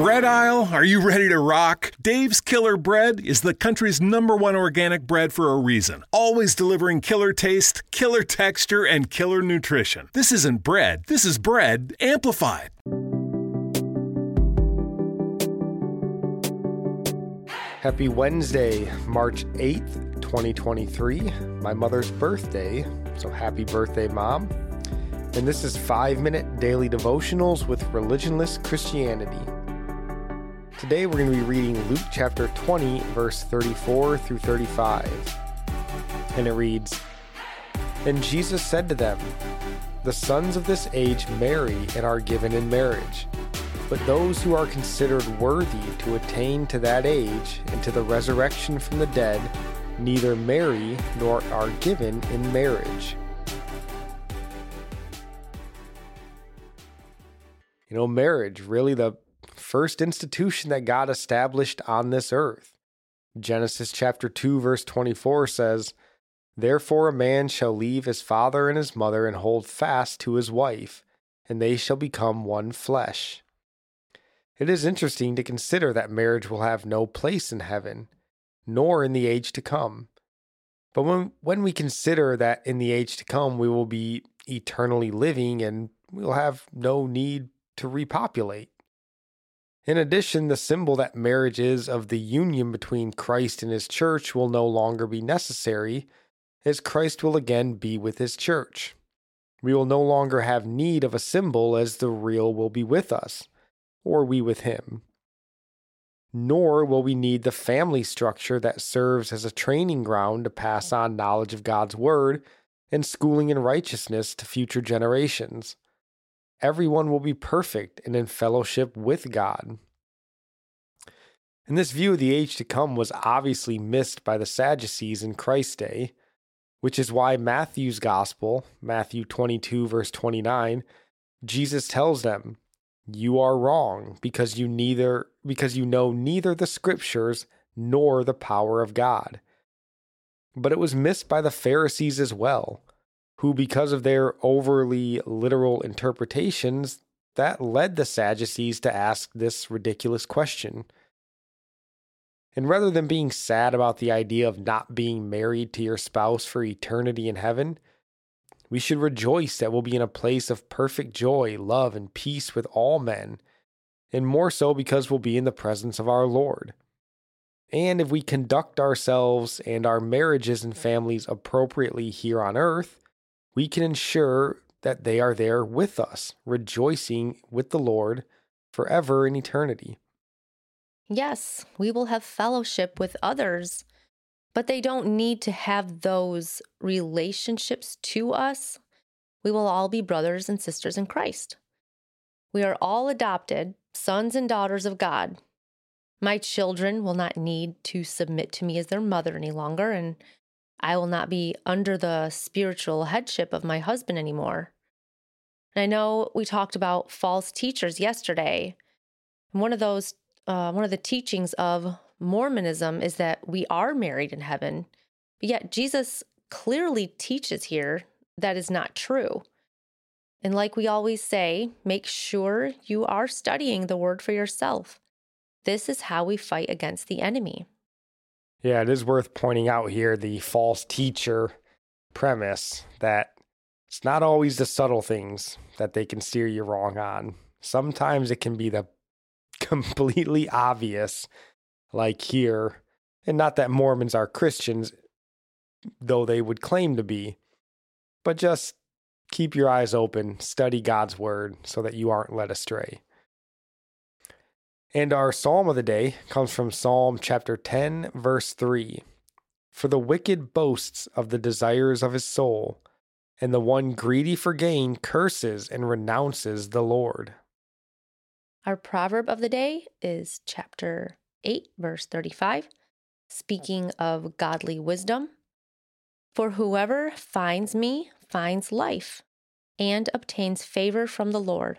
Bread aisle, are you ready to rock? Dave's Killer Bread is the country's number one organic bread for a reason. Always delivering killer taste, killer texture, and killer nutrition. This isn't bread, this is bread amplified. Happy Wednesday, March 8th, 2023, my mother's birthday. So happy birthday, Mom. And this is 5 minute daily devotionals with religionless Christianity. Today we're going to be reading Luke chapter 20, verse 34 through 35. And it reads And Jesus said to them, The sons of this age marry and are given in marriage. But those who are considered worthy to attain to that age and to the resurrection from the dead neither marry nor are given in marriage. You know, marriage, really the first institution that God established on this earth. Genesis chapter 2 verse 24 says, Therefore a man shall leave his father and his mother and hold fast to his wife, and they shall become one flesh. It is interesting to consider that marriage will have no place in heaven, nor in the age to come. But when, when we consider that in the age to come we will be eternally living and we'll have no need to repopulate. In addition, the symbol that marriage is of the union between Christ and his church will no longer be necessary, as Christ will again be with his church. We will no longer have need of a symbol, as the real will be with us, or we with him. Nor will we need the family structure that serves as a training ground to pass on knowledge of God's Word and schooling in righteousness to future generations everyone will be perfect and in fellowship with God. And this view of the age to come was obviously missed by the Sadducees in Christ's day, which is why Matthew's gospel, Matthew 22, verse 29, Jesus tells them, You are wrong because you neither because you know neither the scriptures nor the power of God. But it was missed by the Pharisees as well who, because of their overly literal interpretations, that led the Sadducees to ask this ridiculous question. And rather than being sad about the idea of not being married to your spouse for eternity in heaven, we should rejoice that we'll be in a place of perfect joy, love, and peace with all men, and more so because we'll be in the presence of our Lord. And if we conduct ourselves and our marriages and families appropriately here on earth, we can ensure that they are there with us, rejoicing with the Lord forever in eternity. Yes, we will have fellowship with others, but they don't need to have those relationships to us. We will all be brothers and sisters in Christ. We are all adopted, sons and daughters of God. My children will not need to submit to me as their mother any longer, and I will not be under the spiritual headship of my husband anymore. And I know we talked about false teachers yesterday. One of those, uh, one of the teachings of Mormonism is that we are married in heaven, but yet Jesus clearly teaches here that is not true. And like we always say, make sure you are studying the word for yourself. This is how we fight against the enemy. Yeah, it is worth pointing out here the false teacher premise that it's not always the subtle things that they can steer you wrong on. Sometimes it can be the completely obvious, like here. And not that Mormons are Christians, though they would claim to be, but just keep your eyes open, study God's word so that you aren't led astray. And our psalm of the day comes from Psalm chapter 10, verse 3. For the wicked boasts of the desires of his soul, and the one greedy for gain curses and renounces the Lord. Our proverb of the day is chapter 8, verse 35, speaking of godly wisdom. For whoever finds me finds life and obtains favor from the Lord.